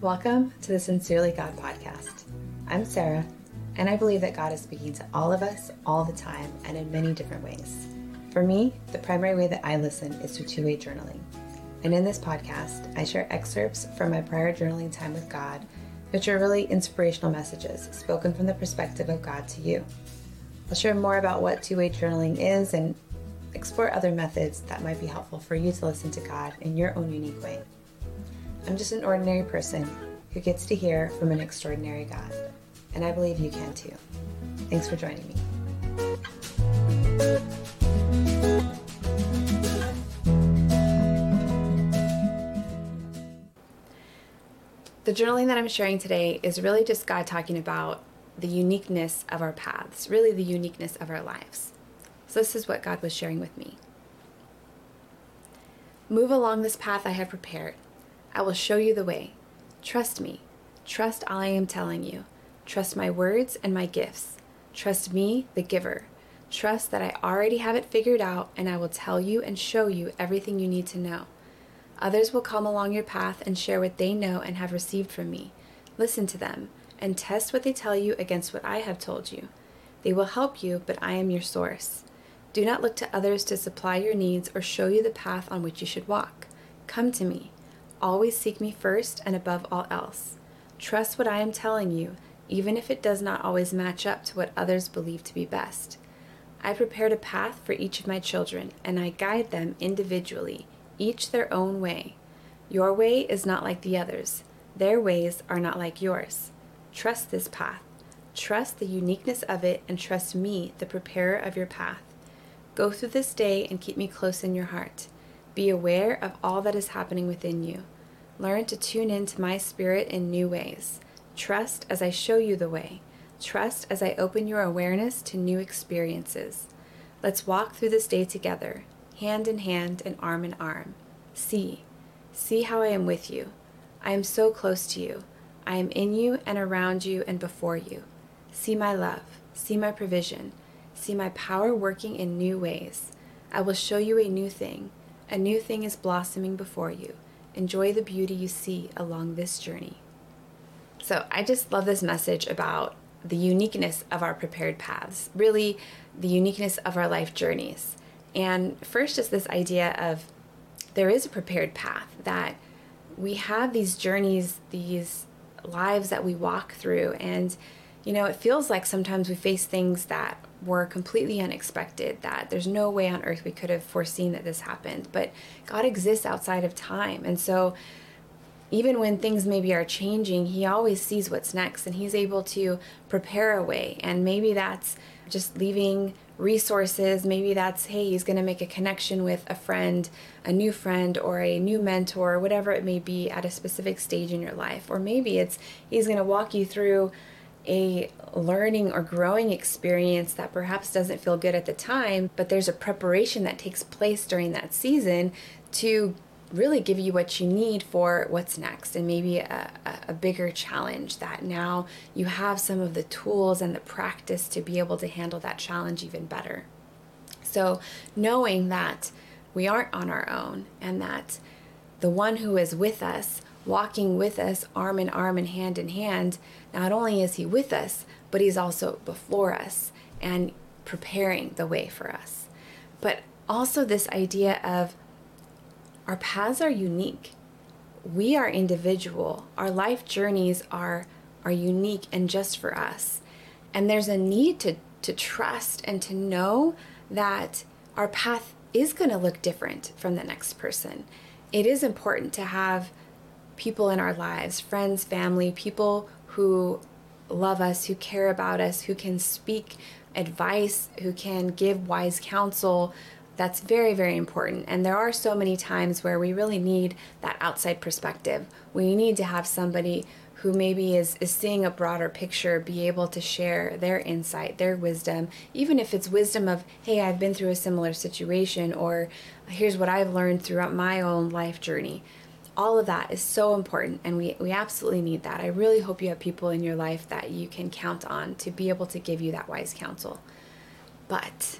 Welcome to the Sincerely God podcast. I'm Sarah, and I believe that God is speaking to all of us all the time and in many different ways. For me, the primary way that I listen is through two way journaling. And in this podcast, I share excerpts from my prior journaling time with God, which are really inspirational messages spoken from the perspective of God to you. I'll share more about what two way journaling is and explore other methods that might be helpful for you to listen to God in your own unique way. I'm just an ordinary person who gets to hear from an extraordinary God, and I believe you can too. Thanks for joining me. The journaling that I'm sharing today is really just God talking about the uniqueness of our paths, really the uniqueness of our lives. So, this is what God was sharing with me. Move along this path I have prepared. I will show you the way. Trust me. Trust all I am telling you. Trust my words and my gifts. Trust me, the giver. Trust that I already have it figured out and I will tell you and show you everything you need to know. Others will come along your path and share what they know and have received from me. Listen to them and test what they tell you against what I have told you. They will help you, but I am your source. Do not look to others to supply your needs or show you the path on which you should walk. Come to me. Always seek me first and above all else. Trust what I am telling you, even if it does not always match up to what others believe to be best. I prepared a path for each of my children, and I guide them individually, each their own way. Your way is not like the others, their ways are not like yours. Trust this path. Trust the uniqueness of it, and trust me, the preparer of your path. Go through this day and keep me close in your heart. Be aware of all that is happening within you. Learn to tune into my spirit in new ways. Trust as I show you the way. Trust as I open your awareness to new experiences. Let's walk through this day together, hand in hand and arm in arm. See, see how I am with you. I am so close to you. I am in you and around you and before you. See my love, see my provision, See my power working in new ways. I will show you a new thing. A new thing is blossoming before you. Enjoy the beauty you see along this journey. So, I just love this message about the uniqueness of our prepared paths, really, the uniqueness of our life journeys. And first, is this idea of there is a prepared path, that we have these journeys, these lives that we walk through. And, you know, it feels like sometimes we face things that were completely unexpected, that there's no way on earth we could have foreseen that this happened. But God exists outside of time. And so even when things maybe are changing, He always sees what's next and He's able to prepare a way. And maybe that's just leaving resources. Maybe that's, hey, He's going to make a connection with a friend, a new friend, or a new mentor, whatever it may be at a specific stage in your life. Or maybe it's He's going to walk you through a learning or growing experience that perhaps doesn't feel good at the time, but there's a preparation that takes place during that season to really give you what you need for what's next and maybe a, a, bigger challenge that now you have some of the tools and the practice to be able to handle that challenge even better. So, knowing that we aren't on our own and that the one who is with us walking with us arm in arm and hand in hand, not only is He with us, but He's also before us and preparing the way for us. But also, this idea of our paths are unique. We are individual. Our life journeys are, are unique and just for us. And there's a need to, to trust and to know that our path is going to look different from the next person. It is important to have people in our lives friends, family, people who love us, who care about us, who can speak advice, who can give wise counsel. That's very, very important. And there are so many times where we really need that outside perspective. We need to have somebody who maybe is, is seeing a broader picture be able to share their insight, their wisdom, even if it's wisdom of, hey, I've been through a similar situation, or here's what I've learned throughout my own life journey all of that is so important and we, we absolutely need that. I really hope you have people in your life that you can count on to be able to give you that wise counsel. But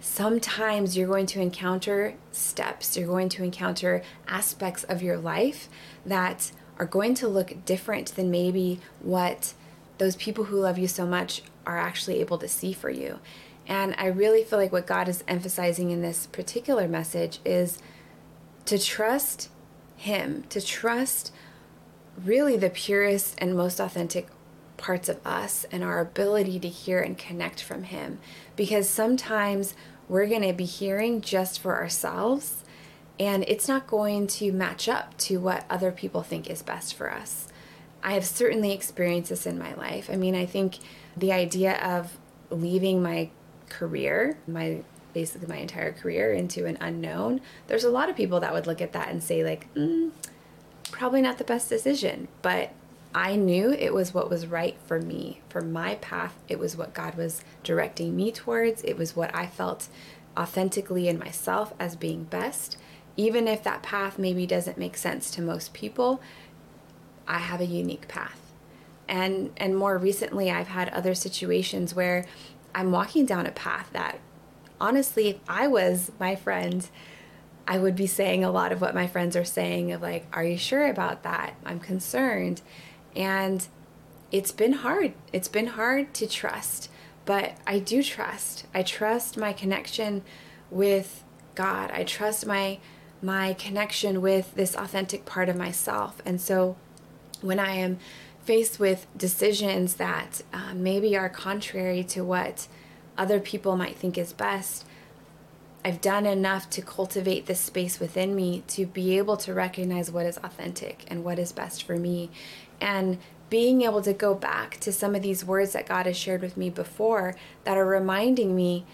sometimes you're going to encounter steps, you're going to encounter aspects of your life that are going to look different than maybe what those people who love you so much are actually able to see for you. And I really feel like what God is emphasizing in this particular message is to trust Him, to trust really the purest and most authentic parts of us and our ability to hear and connect from Him. Because sometimes we're going to be hearing just for ourselves, and it's not going to match up to what other people think is best for us. I have certainly experienced this in my life. I mean, I think the idea of leaving my career, my basically my entire career into an unknown, there's a lot of people that would look at that and say like, mm, probably not the best decision, but I knew it was what was right for me, for my path. It was what God was directing me towards. It was what I felt authentically in myself as being best. Even if that path maybe doesn't make sense to most people, I have a unique path. And and more recently I've had other situations where I'm walking down a path that honestly if I was my friend I would be saying a lot of what my friends are saying of like, are you sure about that? I'm concerned. And it's been hard. It's been hard to trust, but I do trust. I trust my connection with God. I trust my my connection with this authentic part of myself. And so when I am faced with decisions that uh, maybe are contrary to what other people might think is best, I've done enough to cultivate this space within me to be able to recognize what is authentic and what is best for me. And being able to go back to some of these words that God has shared with me before that are reminding me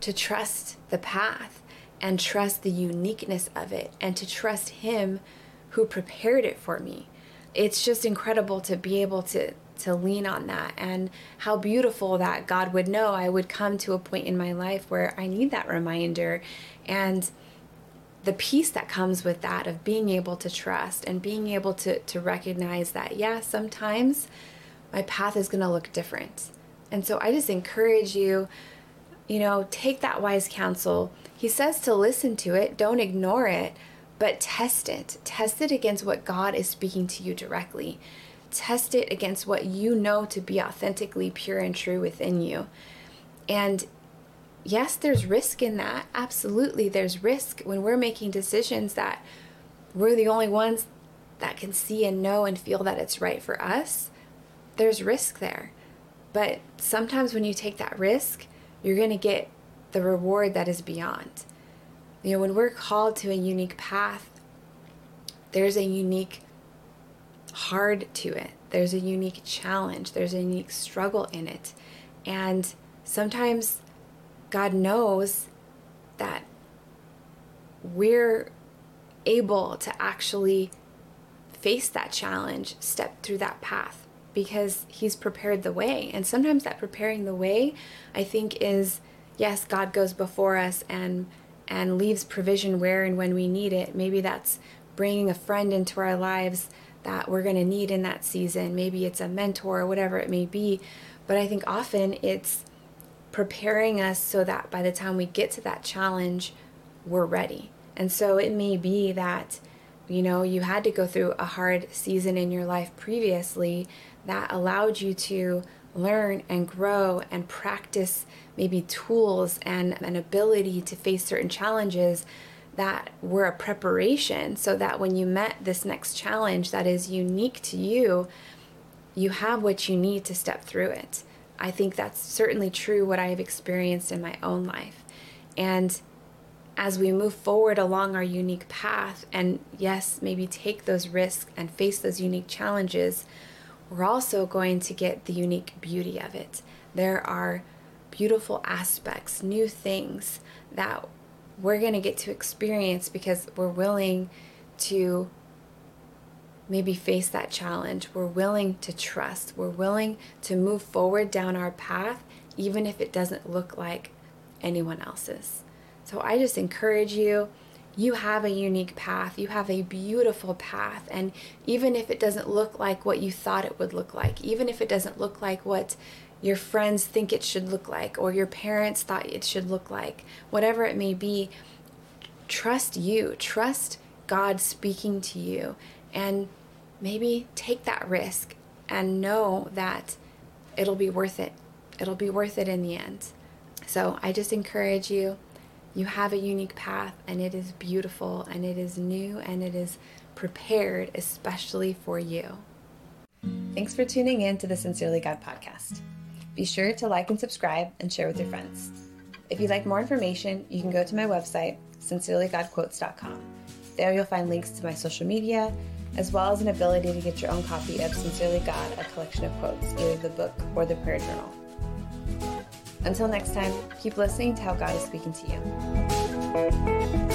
to trust the path and trust the uniqueness of it and to trust Him who prepared it for me. It's just incredible to be able to to lean on that. And how beautiful that God would know I would come to a point in my life where I need that reminder. And the peace that comes with that of being able to trust and being able to to recognize that yeah sometimes my path is going to look different. And so I just encourage you you know take that wise counsel. He says to listen to it don't ignore it but test it. Test it against what God is speaking to you directly test it against what you know to be authentically pure and true within you. And yes, there's risk in that. Absolutely, there's risk when we're making decisions that we're the only ones that can see and know and feel that it's right for us. There's risk there. But sometimes when you take that risk, you're going to get the reward that is beyond. You know, when we're called to a unique path, there's a unique hard to it. There's a unique challenge, there's a unique struggle in it. And sometimes God knows that we're able to actually face that challenge, step through that path because He's prepared the way. And sometimes that preparing the way, I think, is yes, God goes before us and and leaves provision where and when we need it. Maybe that's bringing a friend into our lives that we're going to need in that season. Maybe it's a mentor or whatever it may be. But I think often it's preparing us so that by the time we get to that challenge, we're ready. And so it may be that, you know, you had to go through a hard season in your life previously that allowed you to learn and grow and practice maybe tools and an ability to face certain challenges that were a preparation so that when you met this next challenge that is unique to you, you have what you need to step through it. I think that's certainly true what I have experienced in my own life. And as we move forward along our unique path, and yes, maybe take those risks and face those unique challenges, we're also going to get the unique beauty of it. There are beautiful aspects, new things that we're going to get to experience because we're willing to maybe face that challenge. We're willing to trust. We're willing to move forward down our path, even if it doesn't look like anyone else's. So I just encourage you. You have a unique path. You have a beautiful path. And even if it doesn't look like what you thought it would look like, even if it doesn't look like what your friends think it should look like, or your parents thought it should look like, whatever it may be, trust you. Trust God speaking to you. And maybe take that risk and know that it'll be worth it. It'll be worth it in the end. So I just encourage you. You have a unique path, and it is beautiful, and it is new, and it is prepared especially for you. Thanks for tuning in to the Sincerely God podcast. Be sure to like and subscribe and share with your friends. If you'd like more information, you can go to my website, sincerelygodquotes.com. There you'll find links to my social media, as well as an ability to get your own copy of Sincerely God, a collection of quotes, either the book or the prayer journal. Until next time, keep listening to how God is speaking to you.